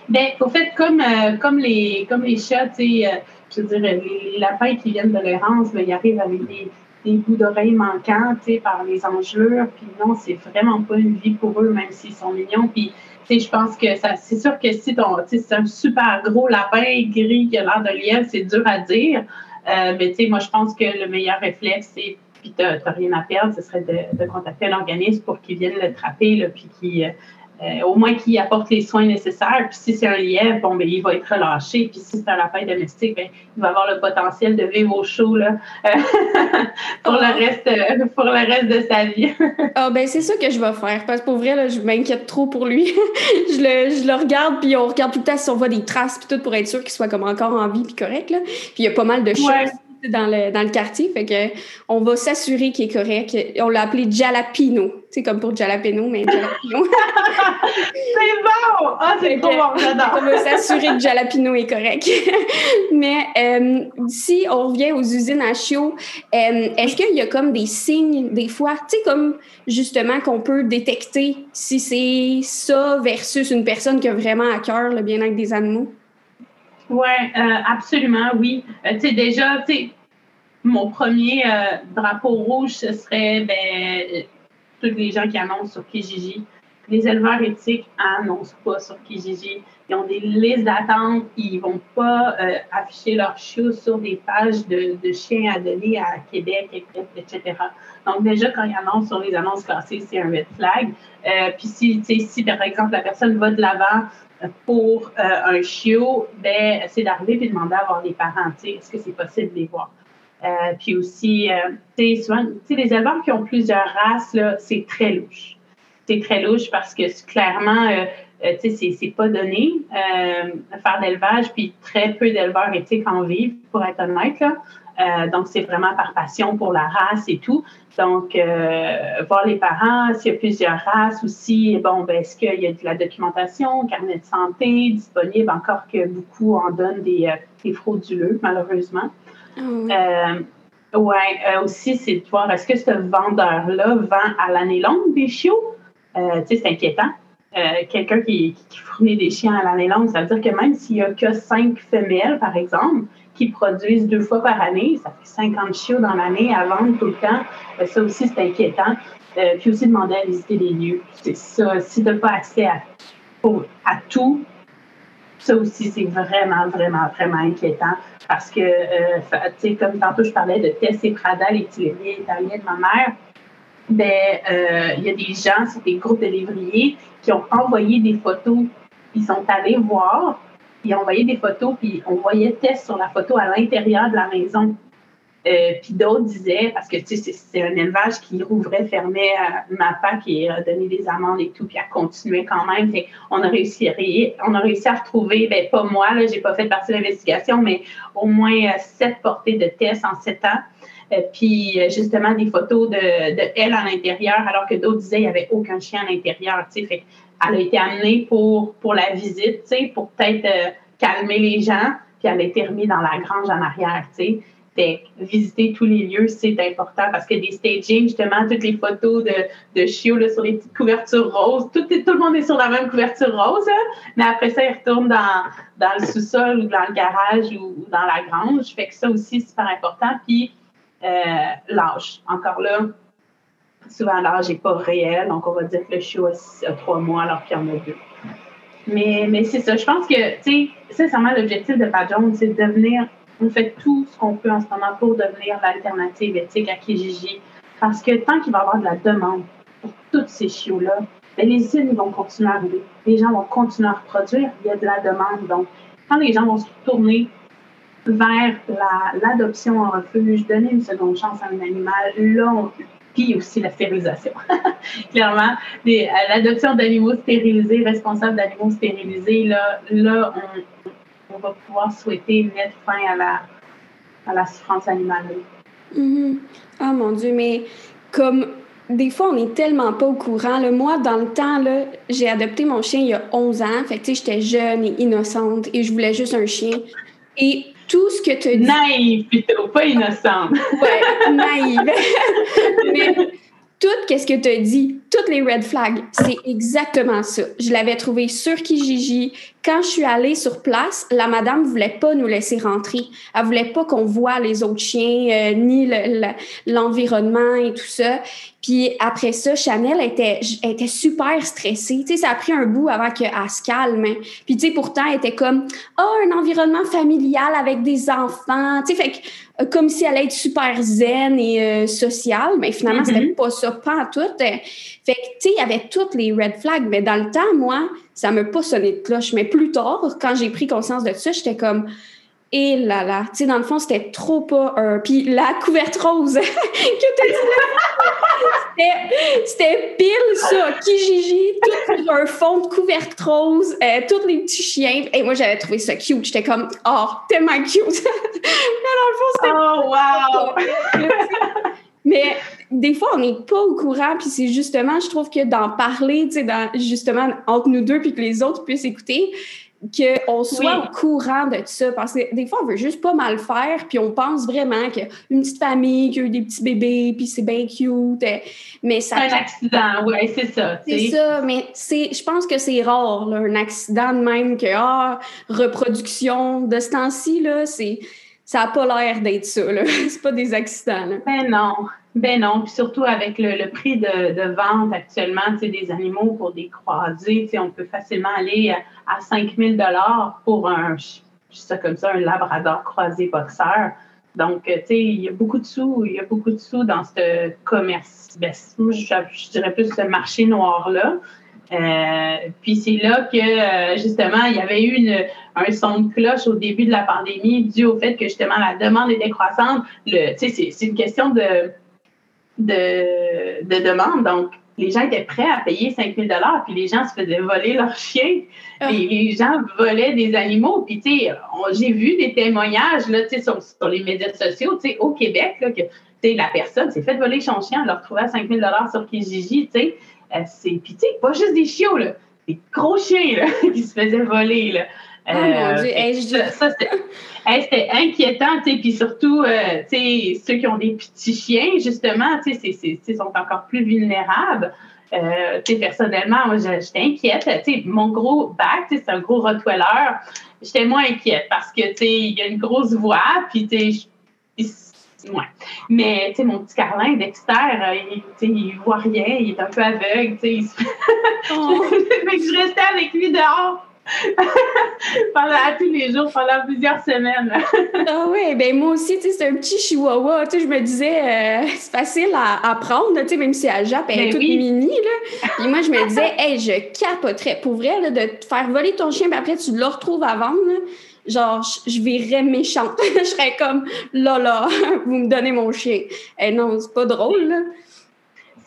B: Ben, au fait, comme, euh, comme, les, comme les chats, tu sais, euh, je veux dire, les, lapins qui viennent de l'errance, ils arrivent avec des, des bouts d'oreilles manquants, tu sais, par les engelures. Puis non, c'est vraiment pas une vie pour eux, même s'ils sont mignons. Puis, tu sais, je pense que ça, c'est sûr que si ton, tu sais, c'est un super gros lapin gris qui a l'air de lièvre, c'est dur à dire. Euh, mais tu sais, moi, je pense que le meilleur réflexe, c'est, puis t'as, rien à perdre, ce serait de, contacter un organisme pour qu'il vienne le trapper, là, puis qu'il euh, au moins qu'il apporte les soins nécessaires. Puis si c'est un lièvre, bon, ben, il va être relâché. Puis si c'est un lapin domestique, ben, il va avoir le potentiel de vivre au chaud là, euh, pour, le ah. reste, euh, pour le reste de sa vie.
A: ah, ben c'est ça que je vais faire. Parce que pour vrai, là, je m'inquiète trop pour lui. je, le, je, le, regarde, puis on regarde tout le temps si on voit des traces, puis tout pour être sûr qu'il soit comme encore en vie, puis correct. Là. Puis il y a pas mal de choses dans le, dans le quartier. Fait que on va s'assurer qu'il est correct. On l'a appelé Jalapino. C'est comme pour Jalapeno, mais Jalapino.
B: c'est bon! Ah, c'est trop bon, j'adore!
A: On va s'assurer que Jalapino est correct. mais euh, si on revient aux usines à chiots, euh, est-ce qu'il y a comme des signes, des fois, tu sais, comme justement qu'on peut détecter si c'est ça versus une personne qui a vraiment à cœur le bien-être des animaux?
B: Oui, euh, absolument, oui. Euh, tu sais, déjà, tu sais, mon premier euh, drapeau rouge, ce serait ben, tous les gens qui annoncent sur Kijiji. Les éleveurs éthiques annoncent pas sur Kijiji. Ils ont des listes d'attente. Ils vont pas afficher leurs chiots sur des pages de, chiens à donner à Québec, etc. Donc, déjà, quand ils annoncent sur les annonces classées, c'est un red flag. puis si, si, par exemple, la personne va de l'avant pour euh, un chiot, ben, c'est d'arriver et demander à voir les parents. Est-ce que c'est possible de les voir? Euh, puis aussi, euh, tu sais, souvent, les éleveurs qui ont plusieurs races, là, c'est très louche. C'est très louche parce que clairement, tu sais, c'est pas donné faire d'élevage, puis très peu d'éleveurs éthiques en vivent, pour être honnête. Là. Euh, donc, c'est vraiment par passion pour la race et tout. Donc, euh, voir les parents, s'il y a plusieurs races aussi, bon, ben, est-ce qu'il y a de la documentation, carnet de santé disponible, encore que beaucoup en donnent des, euh, des frauduleux, malheureusement. Oui, aussi, c'est de voir, est-ce que ce vendeur-là vend à l'année longue des chiots? tu sais, c'est inquiétant. quelqu'un qui, fournit des chiens à l'année longue, ça veut dire que même s'il n'y a que cinq femelles, par exemple, qui produisent deux fois par année. Ça fait 50 chiots dans l'année à vendre tout le temps. Euh, ça aussi, c'est inquiétant. Euh, puis aussi demander à visiter les lieux. C'est ça. Si tu n'as pas accès à tout, ça aussi, c'est vraiment, vraiment, vraiment inquiétant. Parce que, euh, tu sais, comme tantôt, je parlais de Tess et Prada, les lévriers italiens de ma mère. Ben, il y a des gens, c'est des groupes de lévriers qui ont envoyé des photos. Ils sont allés voir puis on voyait des photos, puis on voyait Tess sur la photo à l'intérieur de la maison. Euh, puis d'autres disaient, parce que tu sais, c'est un élevage qui rouvrait, fermait euh, ma PAC et a donné des amendes et tout, puis a continué quand même. on a réussi à, on a réussi à retrouver, ben pas moi, là, j'ai pas fait partie de l'investigation, mais au moins euh, sept portées de Tess en sept ans. puis justement des photos de, de elle à l'intérieur, alors que d'autres disaient qu'il n'y avait aucun chien à l'intérieur. Elle a été amenée pour, pour la visite, pour peut-être euh, calmer les gens, puis elle a été remise dans la grange en arrière, tu sais. Visiter tous les lieux, c'est important parce que des staging, justement, toutes les photos de, chiots sur les petites couvertures roses, tout, le monde est sur la même couverture rose, mais après ça, ils retournent dans, le sous-sol ou dans le garage ou, dans la grange. Fait que ça aussi, c'est super important. Puis, euh, l'âge, encore là, souvent l'âge n'est pas réel, donc on va dire que le chiot a, trois mois alors qu'il y en a deux. Mais, c'est ça, je pense que, tu sais, sincèrement, l'objectif de Jones, c'est de devenir, on fait tout ce qu'on peut en ce moment pour devenir l'alternative éthique à Kijiji. Parce que tant qu'il va y avoir de la demande pour tous ces chiots-là, ben, les îles vont continuer à arriver. Les gens vont continuer à reproduire. Il y a de la demande. Donc, quand les gens vont se tourner vers l'adoption en refuge, donner une seconde chance à un animal, là, on, puis aussi la stérilisation. Clairement, l'adoption d'animaux stérilisés, responsables d'animaux stérilisés, là, là on, va pouvoir souhaiter mettre fin à la, à la souffrance animale.
A: Mm Oh mon Dieu, mais comme des fois, on n'est tellement pas au courant. Là. Moi, dans le temps, j'ai adopté mon chien il y a 11 ans. Fait que, j'étais jeune et innocente et je voulais juste un chien. Et tout ce que tu dit.
B: Naïve plutôt, pas innocente.
A: ouais, naïve. Mais tout ce que tu as dit, toutes les red flags, c'est exactement ça. Je l'avais trouvé sur Kijiji. Quand je suis allée sur place, la madame voulait pas nous laisser rentrer. Elle voulait pas qu'on voit les autres chiens, euh, ni l'environnement et tout ça. Puis après ça, Chanel était, était super stressée. Tu sais, ça a pris un bout avant qu'elle se calme. Puis tu sais, pourtant, elle était comme, oh, un environnement familial avec des enfants. Tu sais, fait que comme si elle allait être super zen et euh, sociale, mais finalement, mm-hmm. c'était pas ça, pas en tout. Fait que, tu sais, il y avait toutes les red flags, mais dans le temps, moi, ça m'a pas sonné de cloche. Mais plus tard, quand j'ai pris conscience de ça, j'étais comme, et là là, tu sais, dans le fond, c'était trop pas un. Puis la couverte rose que tu dit c'était pile ça. Kijiji, tout un fond de couverte rose, euh, tous les petits chiens. Et moi, j'avais trouvé ça cute. J'étais comme, oh, tellement cute. Mais dans le fond, c'était.
B: Oh, wow!
A: Mais des fois, on n'est pas au courant, puis c'est justement, je trouve que d'en parler, tu sais, justement, entre nous deux, puis que les autres puissent écouter, qu'on soit au courant de ça. Parce que des fois, on veut juste pas mal faire, puis on pense vraiment qu'une petite famille, qui a eu des petits bébés, puis c'est bien cute. Mais ça.
B: Un accident, oui, c'est ça.
A: C'est ça, mais c'est, je pense que c'est rare, là, un accident de même que, ah, reproduction de ce temps-ci, là, c'est ça n'a pas l'air d'être ça. Là. C'est pas des accidents. Là.
B: Ben non. Ben non. Puis surtout avec le, prix de, de, vente actuellement des animaux pour des croisés, on peut facilement aller à, 5 000 pour un, ça comme ça, un labrador croisé boxeur. Donc, tu sais, il y a beaucoup de sous, il y a beaucoup de sous dans ce commerce. Ben, je, je dirais plus ce marché noir-là. Euh, puis c'est là que euh, justement il y avait eu un son de cloche au début de la pandémie dû au fait que justement la demande était croissante. Le, c'est, une question de, de, de, demande. Donc les gens étaient prêts à payer 5 000 puis les gens se faisaient voler leurs chiens. Ah. Les, gens volaient des animaux. Puis, tu sais, j'ai vu des témoignages là, sur, sur les médias sociaux, tu sais, au Québec, là, que la personne s'est fait voler son chien, elle l'a retrouvé à 5 000 sur Kijiji, tu sais. Euh, c'est puis tu sais pas juste des chiots là, des gros chiens là, qui se faisaient voler là.
A: Oh mon Dieu,
B: ça, c'était inquiétant, tu sais, puis surtout, euh, tu sais, ceux qui ont des petits chiens, justement, tu sais, sont encore plus vulnérables. Euh, tu sais, personnellement, moi, j'étais inquiète. Tu sais, mon gros bac, c'est un gros Rottweiler. J'étais moins inquiète parce que, tu sais, il y a une grosse voix, puis, tu sais, Ouais. Mais, tu sais, mon petit Carlin, Dexter, euh, il, il voit rien, il est un peu aveugle, tu sais. Oh. je restais avec lui dehors. pendant tous les jours, pendant plusieurs semaines.
A: ah oui, ben moi aussi, tu sais, c'est un petit chihuahua. Tu sais, je me disais, euh, c'est facile à, apprendre, tu sais, même si elle jappe, elle est ben toute mini, là. Puis moi, je me disais, hey, je capoterais. Pour vrai, là, de te faire voler ton chien, puis après, tu le retrouves à vendre, là genre, je virerais méchante. je serais comme, là, là, vous me donnez mon chien. Eh non, c'est pas drôle, là.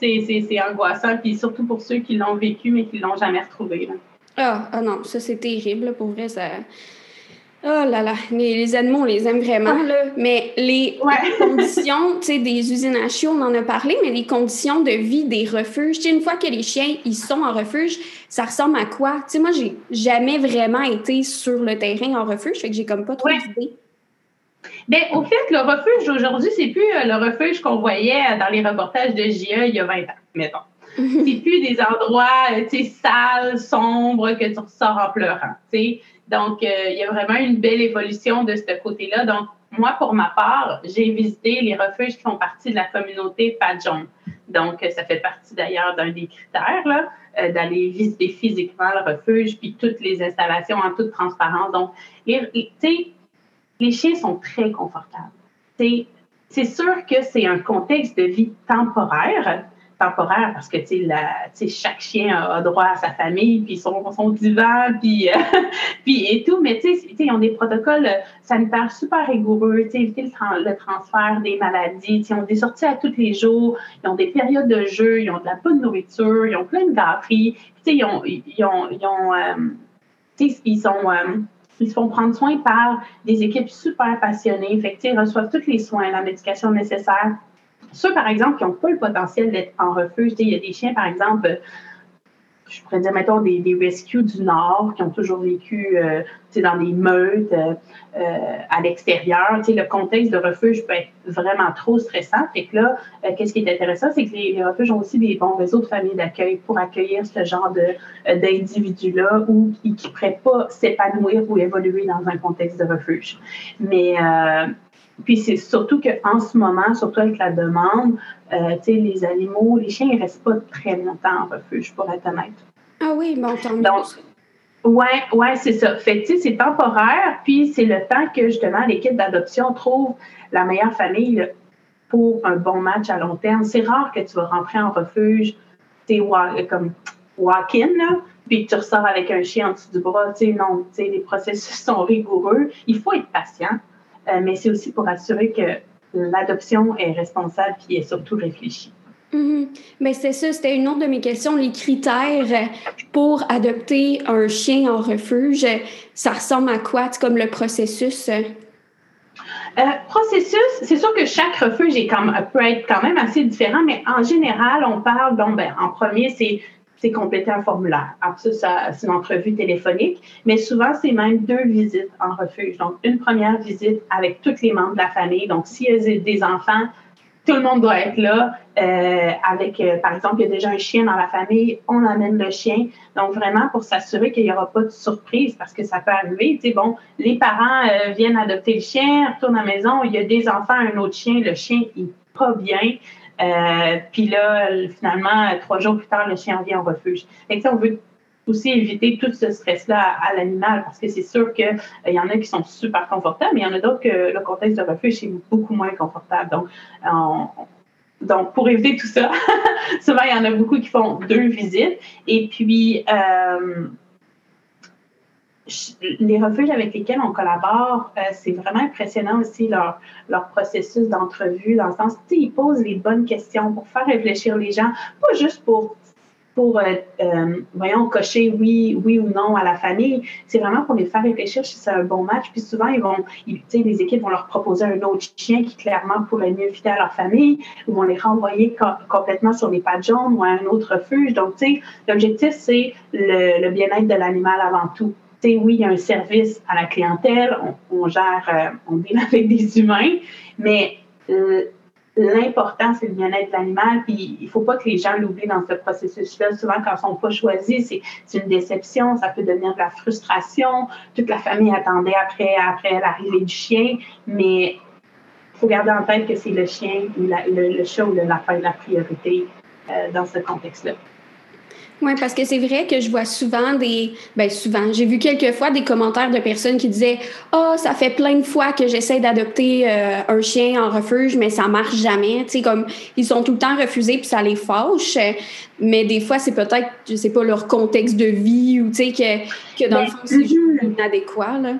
B: C'est angoissant, puis surtout pour ceux qui l'ont vécu, mais qui l'ont jamais retrouvé, là.
A: Ah, ah non, ça, c'est terrible, pour vrai, ça... Oh là là, mais les animaux, on les aime vraiment, là. Mais les conditions, tu sais, des usines à chiots, on en a parlé, mais les conditions de vie des refuges, tu sais, une fois que les chiens, ils sont en refuge, ça ressemble à quoi? Tu sais, moi, j'ai jamais vraiment été sur le terrain en refuge, fait que j'ai comme pas trop d'idées.
B: Bien, au fait, le refuge aujourd'hui, c'est plus euh, le refuge qu'on voyait dans les reportages de JE il y a 20 ans, mettons. c'est plus des endroits, euh, tu sais, sales, sombres, que tu ressors en pleurant, tu sais donc, euh, il y a vraiment une belle évolution de ce côté-là. Donc, moi, pour ma part, j'ai visité les refuges qui font partie de la communauté Padjon. Donc, ça fait partie d'ailleurs d'un des critères, là, euh, d'aller visiter physiquement le refuge, puis toutes les installations en toute transparence. Donc, sais, les chiens sont très confortables. C'est sûr que c'est un contexte de vie temporaire, temporaire parce que chaque chien a, droit à sa famille, puis son, son divan, puis, puis et tout. Mais ils ont des protocoles sanitaires super rigoureux, éviter le, le, transfert des maladies. Ils ont des sorties à tous les jours, ils ont des périodes de jeu, ils ont de la bonne nourriture, ils ont plein de gâteries. Ils ont, ils ont, ils ont ils sont ils se font prendre soin par des équipes super passionnées. Fait ils reçoivent tous les soins, la médication nécessaire. Ceux, par exemple, qui n'ont pas le potentiel d'être en refuge, il y a des chiens, par exemple, je pourrais dire, mettons, des, des rescues du Nord qui ont toujours vécu euh, dans des meutes euh, euh, à l'extérieur. Le contexte de refuge peut être vraiment trop stressant. Fait que là, qu'est-ce qui est intéressant, c'est que les, refuges ont aussi des bons réseaux de familles d'accueil pour accueillir ce genre d'individus-là ou qui ne pourraient pas s'épanouir ou évoluer dans un contexte de refuge. Mais puis c'est surtout qu'en ce moment, surtout avec la demande, euh, les animaux, les chiens, ils restent pas très longtemps en refuge, pour être honnête.
A: Ah oui, bon, tant mieux.
B: Donc, ouais, ouais, c'est ça. Fait que, c'est temporaire, puis c'est le temps que, justement, l'équipe d'adoption trouve la meilleure famille pour un bon match à long terme. C'est rare que tu vas rentrer en refuge, tu comme walk-in, puis que tu ressors avec un chien en dessous du bras. Tu sais, non, tu sais, les processus sont rigoureux. Il faut être patient. Euh, mais c'est aussi pour assurer que l'adoption est responsable et est surtout réfléchie.
A: Mais c'est ça, c'était une autre de mes questions. Les critères pour adopter un chien en refuge, ça ressemble à quoi, comme le processus?
B: Euh, processus, c'est sûr que chaque refuge est comme, peut être quand même assez différent, mais en général, on parle, bon, ben, en premier, c'est c'est compléter un formulaire. Après ça, c'est une entrevue téléphonique, mais souvent, c'est même deux visites en refuge. Donc, une première visite avec tous les membres de la famille. Donc, s'il y a des enfants, tout le monde doit être là. Euh, avec, euh, par exemple, il y a déjà un chien dans la famille, on amène le chien. Donc, vraiment, pour s'assurer qu'il n'y aura pas de surprise, parce que ça peut arriver. Tu sais, bon, les parents euh, viennent adopter le chien, retournent à la maison, il y a des enfants, un autre chien, le chien n'est pas bien. Euh, puis là, finalement, trois jours plus tard, le chien revient au refuge. Et on veut aussi éviter tout ce stress-là à, l'animal parce que c'est sûr qu'il euh, y en a qui sont super confortables, mais il y en a d'autres que le contexte de refuge est beaucoup moins confortable. Donc, donc pour éviter tout ça, souvent, il y en a beaucoup qui font deux visites. Et puis, euh, les refuges avec lesquels on collabore, euh, c'est vraiment impressionnant aussi leur, leur processus d'entrevue, dans le sens, tu ils posent les bonnes questions pour faire réfléchir les gens, pas juste pour, pour euh, euh, voyons, cocher oui, oui ou non à la famille, c'est vraiment pour les faire réfléchir si c'est un bon match. Puis souvent, ils vont, sais, les équipes vont leur proposer un autre chien qui clairement pourrait mieux fitter à leur famille, ou vont les renvoyer complètement sur les pattes jaunes ou à un autre refuge. Donc, tu sais, l'objectif, c'est le, le bien-être de l'animal avant tout oui, il y a un service à la clientèle, on, gère, euh, on deal avec des humains, mais euh, l'important, c'est le bien-être de l'animal, puis il ne faut pas que les gens l'oublient dans ce processus-là. Souvent, quand ils ne sont pas choisis, c'est une déception, ça peut devenir de la frustration. Toute la famille attendait après, après l'arrivée du chien, mais il faut garder en tête que c'est le chien, ou le, chat ou le lapin la priorité euh, dans ce contexte-là.
A: Oui, parce que c'est vrai que je vois souvent des. Ben, souvent, j'ai vu quelques fois des commentaires de personnes qui disaient Ah, oh, ça fait plein de fois que j'essaie d'adopter euh, un chien en refuge, mais ça marche jamais. Tu sais, comme ils sont tout le temps refusés puis ça les fâche. Mais des fois, c'est peut-être, je sais pas, leur contexte de vie ou tu sais, que, que dans le ben, fond, c'est mhm. inadéquat, là.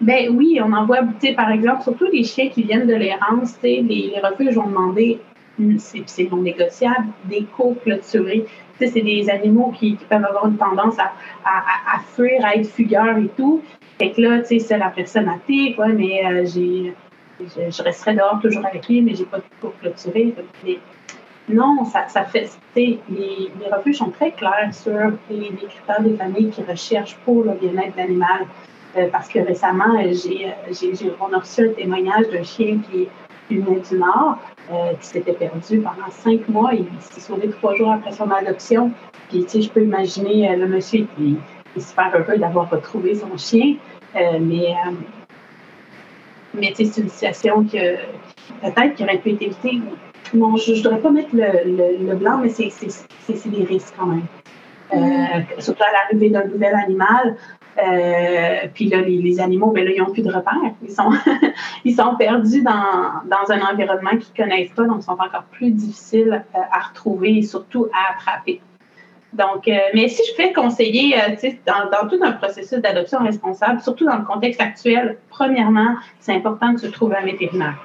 B: Ben oui, on en voit, tu sais, par exemple, surtout les chiens qui viennent de l'errance, tu sais, les, les refuges ont demandé c'est non négociable, des clôturés c'est des animaux qui, peuvent avoir une tendance à, fuir, à être fugueurs et tout. Fait que là, tu sais, c'est la personne à quoi, mais euh, j'ai, je, resterai dehors toujours avec lui, mais j'ai pas de pour clôturer. non, ça, ça fait. Les, les refuges sont très clairs sur les, critères des familles qui recherchent pour le bien-être de l'animal. Euh, parce que récemment, j'ai, on a reçu un témoignage d'un chien qui, qui venait du Nord, euh, qui s'était perdu pendant cinq mois. Il s'est sauvé trois jours après son adoption. Puis, tu sais, je peux imaginer euh, le monsieur qui est super heureux d'avoir retrouvé son chien. Euh, mais, mais tu sais, c'est une situation que peut-être qui aurait pu être évitée. Non, je ne voudrais pas mettre le, le, blanc, mais c'est des risques quand même. surtout à l'arrivée d'un nouvel animal, Euh, puis là, les, animaux, ben là, ils n'ont plus de repères. Ils sont, ils sont perdus dans, dans un environnement qu'ils ne connaissent pas, donc ils sont encore plus difficiles euh, à retrouver et surtout à attraper. Donc, euh, mais si je fais conseiller, dans, dans, tout un processus d'adoption responsable, surtout dans le contexte actuel, premièrement, c'est important de se trouver un vétérinaire.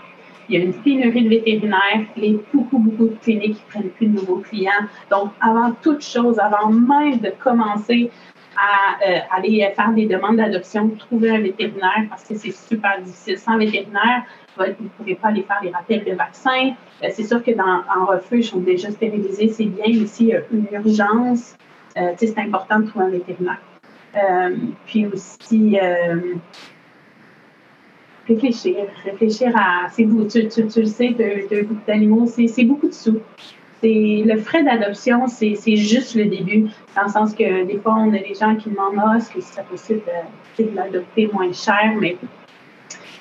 B: Il y a une pénurie de vétérinaires, les beaucoup, beaucoup de cliniques qui prennent plus de nouveaux clients. Donc, avant toute chose, avant même de commencer à euh, aller faire des demandes d'adoption, trouver un vétérinaire parce que c'est super difficile. Sans vétérinaire, vous ne pouvez pas aller faire les rappels de vaccins. Euh, c'est sûr que dans en refuge, ils sont déjà stérilisés, c'est bien, mais s'il y a une urgence, euh, c'est important de trouver un vétérinaire. puis aussi, réfléchir, réfléchir à, c'est tu, tu, le sais, de, beaucoup d'animaux, c'est beaucoup de sous c'est le frais d'adoption, c'est juste le début, dans le sens que des fois, on a des gens qui demandent ah, est-ce que c'est possible de, de l'adopter moins cher, mais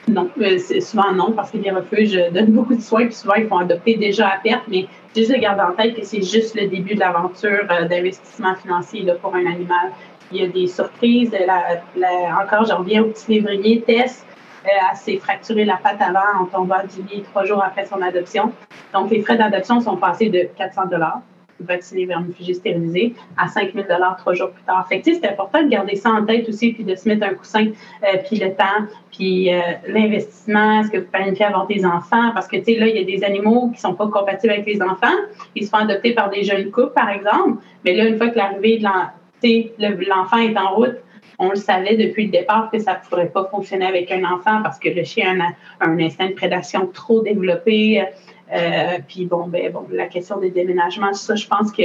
B: non, euh, c'est souvent non, parce que les refuges donnent beaucoup de soins, puis souvent, ils font adopter déjà à perte, mais juste garder en tête que c'est juste le début de l'aventure euh, d'investissement financier là, pour un animal. Il y a des surprises. encore, je reviens au petit lévrier, Tess. Elle s'est fracturé la patte avant en tombant du lit trois jours après son adoption. Donc, les frais d'adoption sont passés de 400 dollars vacciné fugée stérilisée à 5 000 trois jours plus tard. Fait c'est important de garder ça en tête aussi, puis de se mettre un coussin, euh, puis le temps, puis euh, l'investissement, est-ce que vous planifiez avoir des enfants? Parce que, tu sais, là, il y a des animaux qui sont pas compatibles avec les enfants. Ils se font adopter par des jeunes couples, par exemple. Mais là, une fois que l'arrivée de l'enfant est en route, on le savait depuis le départ que ça ne pourrait pas fonctionner avec un enfant parce que le chien a un, instinct de prédation trop développé. Euh, puis bon, ben, bon, la question des déménagements, ça, je pense que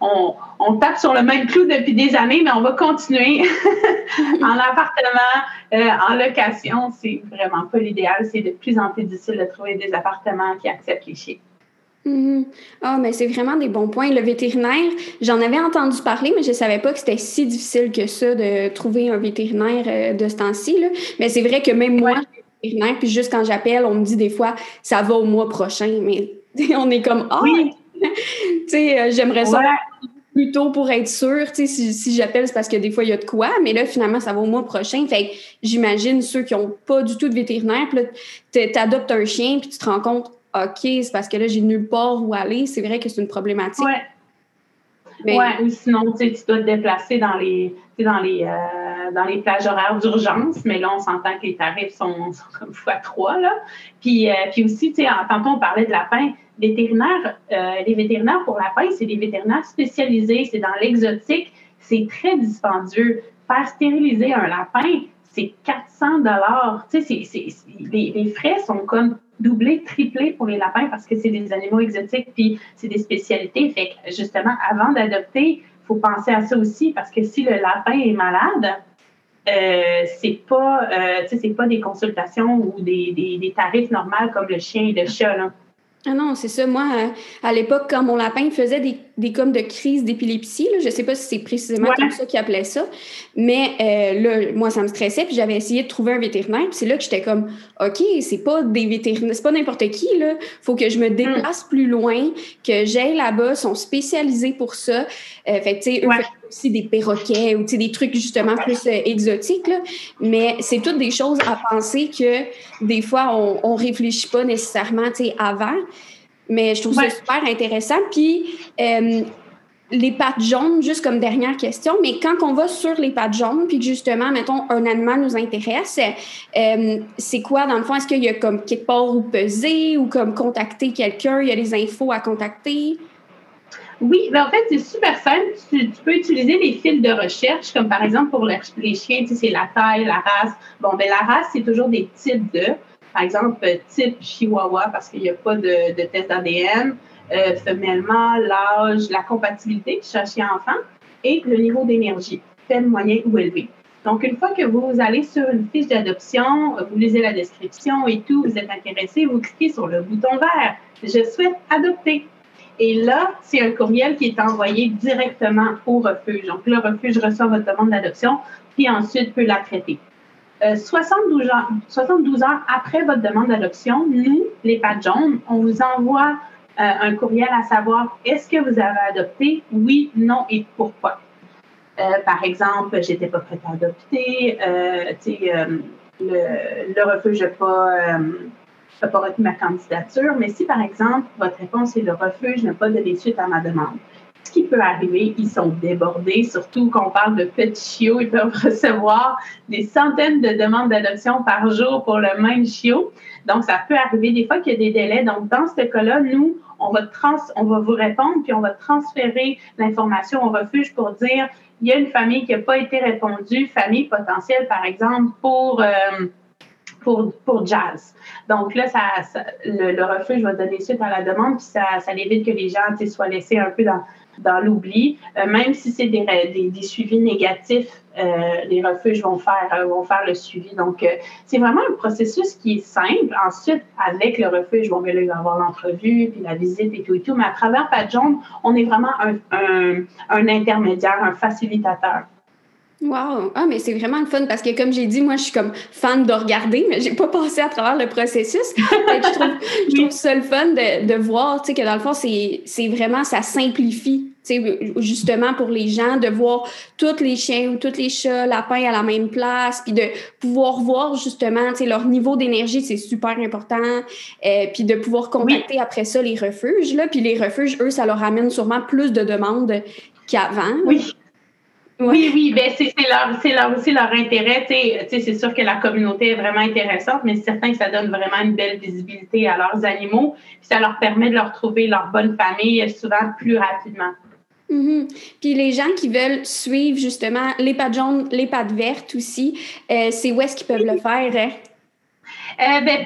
B: on, tape sur le même clou depuis des années, mais on va continuer. en appartement, euh, en location, c'est vraiment pas l'idéal. C'est de plus en plus difficile de trouver des appartements qui acceptent les chiens.
A: Mhm. Ah, mais c'est vraiment des bons points. Le vétérinaire, j'en avais entendu parler, mais je ne savais pas que c'était si difficile que ça de trouver un vétérinaire euh, de ce temps-ci. Mais c'est vrai que même moi, vétérinaire, puis juste quand j'appelle, on me dit des fois, ça va au mois prochain. Mais on est comme, ah, oui. tu sais, euh, j'aimerais ça plus tôt pour être sûr. Tu sais, si, si j'appelle, c'est parce que des fois, il y a de quoi. Mais là, finalement, ça va au mois prochain. Fait j'imagine ceux qui n'ont pas du tout de vétérinaire, puis là, tu adoptes un chien, puis tu te rends compte, OK, c'est parce que là, j'ai nulle part où aller. C'est vrai que c'est une problématique.
B: Oui. Ouais, ou sinon, tu dois te déplacer dans les, dans les, euh, dans les plages horaires d'urgence, mais là, on s'entend que les tarifs sont, comme fois trois, là. Puis, euh, puis aussi, tu sais, tantôt, on parlait de lapin. Vétérinaires, euh, les vétérinaires pour lapin, c'est des vétérinaires spécialisés, c'est dans l'exotique, c'est très dispendieux. Faire stériliser un lapin, c'est 400 dollars. Tu sais, les, les frais sont comme doublé, triplé pour les lapins parce que c'est des animaux exotiques puis c'est des spécialités. Fait que justement, avant d'adopter, il faut penser à ça aussi parce que si le lapin est malade, euh, c'est pas, euh, pas des consultations ou des, des, des, tarifs normaux comme le chien et le chat. Là.
A: Ah non, c'est ça. Moi, euh, à l'époque, quand mon lapin faisait des, des comme de crise d'épilepsie, je ne sais pas si c'est précisément comme ça qu'il appelait ça, mais euh, là, moi, ça me stressait, puis j'avais essayé de trouver un vétérinaire, puis c'est là que j'étais comme, OK, c'est pas des vétérinaires, c'est pas n'importe qui, là. Faut que je me déplace mm. plus loin, que j'aille là-bas, sont spécialisés pour ça. Euh, fait tu sais, eux aussi des perroquets ou, des trucs justement plus exotiques, là. Mais c'est toutes des choses à penser que des fois, on, on réfléchit pas nécessairement, avant. Mais je trouve ça super intéressant. Puis, euh, les pattes jaunes, juste comme dernière question, mais quand on va sur les pattes jaunes, puis justement, mettons, un animal nous intéresse, euh, c'est quoi, dans le fond? Est-ce qu'il y a comme quelque part où peser ou comme contacter quelqu'un? Il y a des infos à contacter?
B: Oui, ben en fait, c'est super simple. Tu, peux utiliser les fils de recherche, comme par exemple pour les, chiens, tu sais, c'est la taille, la race. Bon, ben la race, c'est toujours des types de par exemple, type Chihuahua, parce qu'il n'y a pas de, test d'ADN, euh, femellement, l'âge, la compatibilité chat chien-enfant et le niveau d'énergie, faible, moyen ou élevé. Donc, une fois que vous allez sur une fiche d'adoption, vous lisez la description et tout, vous êtes intéressé, vous cliquez sur le bouton vert. Je souhaite adopter. Et là, c'est un courriel qui est envoyé directement au refuge. Donc, le refuge reçoit votre demande d'adoption, puis ensuite peut la traiter. 72, euh, heures, 72 heures après votre demande d'adoption, nous, les pattes jaunes, on vous envoie euh, un courriel à savoir est-ce que vous avez adopté, oui, non et pourquoi? par exemple, j'étais pas prête à adopter, le, le, refuge n'a pas, pas retenu ma candidature. Mais si, par exemple, votre réponse est le refuge n'a pas donné suite à ma demande, ce qui peut arriver, ils sont débordés, surtout quand on parle de petits chiots, ils peuvent recevoir des centaines de demandes d'adoption par jour pour le même chiot. Donc, ça peut arriver des fois qu'il y a des délais. Donc, dans ce cas-là, nous, on va, trans on va vous répondre, puis on va transférer l'information au refuge pour dire, il y a une famille qui n'a pas été répondue, famille potentielle, par exemple, pour... Euh, pour, pour jazz. Donc là, ça, le, refuge va donner suite à la demande, puis ça, ça évite que les gens soient laissés un peu dans, dans l'oubli. Euh, même si c'est des, des, suivis négatifs, euh, les refuges vont faire, euh, vont faire le suivi. Donc, c'est vraiment un processus qui est simple. Ensuite, avec le refuge, bon, là, il va avoir l'entrevue, puis la visite et tout et tout. Mais à travers Padjon, on est vraiment un, un intermédiaire, un facilitateur.
A: Wow! Ah, mais c'est vraiment le fun parce que, comme j'ai dit, moi, je suis comme fan de regarder, mais j'ai pas passé à travers le processus. je, trouve, je trouve ça le fun de, de voir, tu sais, que dans le fond, c'est vraiment, ça simplifie, tu sais, justement pour les gens, de voir tous les chiens ou tous les chats, lapins à la même place, puis de pouvoir voir, justement, tu sais, leur niveau d'énergie, c'est super important, euh, puis de pouvoir contacter après ça les refuges, là, puis les refuges, eux, ça leur amène sûrement plus de demandes qu'avant.
B: Oui. Oui, oui, ben c'est leur, leur, aussi leur intérêt. C'est sûr que la communauté est vraiment intéressante, mais c'est certain que ça donne vraiment une belle visibilité à leurs animaux. Puis ça leur permet de leur trouver leur bonne famille souvent plus rapidement.
A: Mm-hmm. Puis les gens qui veulent suivre justement les pattes jaunes, les pattes vertes aussi, euh, c'est où est-ce qu'ils peuvent le faire? Hein?
B: Euh, ben,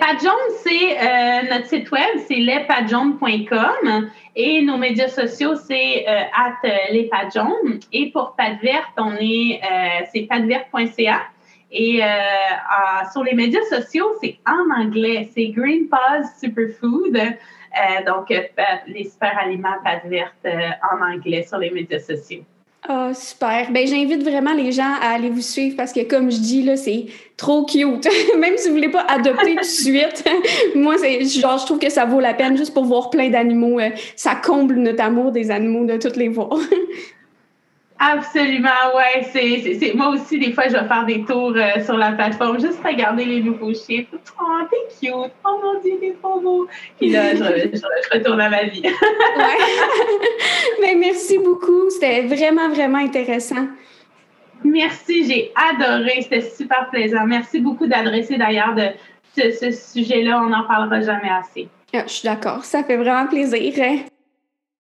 B: c'est euh, notre site web, c'est lespadjaunes.com et nos médias sociaux, c'est euh, at euh, Et pour Pat Verte, on est, euh, c'est patverte.ca. Et sur les médias sociaux, c'est en anglais, c'est Green Paws Superfood. donc, les super aliments Pat Verte en anglais sur les médias sociaux.
A: Oh, super. Ben, j'invite vraiment les gens à aller vous suivre parce que, comme je dis, là, c'est trop cute. Même si vous voulez pas adopter tout de suite, moi, c'est, genre, je trouve que ça vaut la peine juste pour voir plein d'animaux. Euh, ça comble notre amour des animaux de toutes les voir.
B: Absolument, ouais. C'est, Moi aussi, des fois, je vais faire des tours euh, sur la plateforme, juste regarder les nouveaux chiffres. Oh, t'es cute. Oh mon Dieu, t'es trop beau. Puis là, je, je, retourne à ma vie. ouais.
A: Mais merci beaucoup. C'était vraiment, vraiment intéressant.
B: Merci, j'ai adoré. C'était super plaisant. Merci beaucoup d'adresser d'ailleurs de ce, ce sujet-là. On n'en parlera jamais assez.
A: Ah, je suis d'accord. Ça fait vraiment plaisir.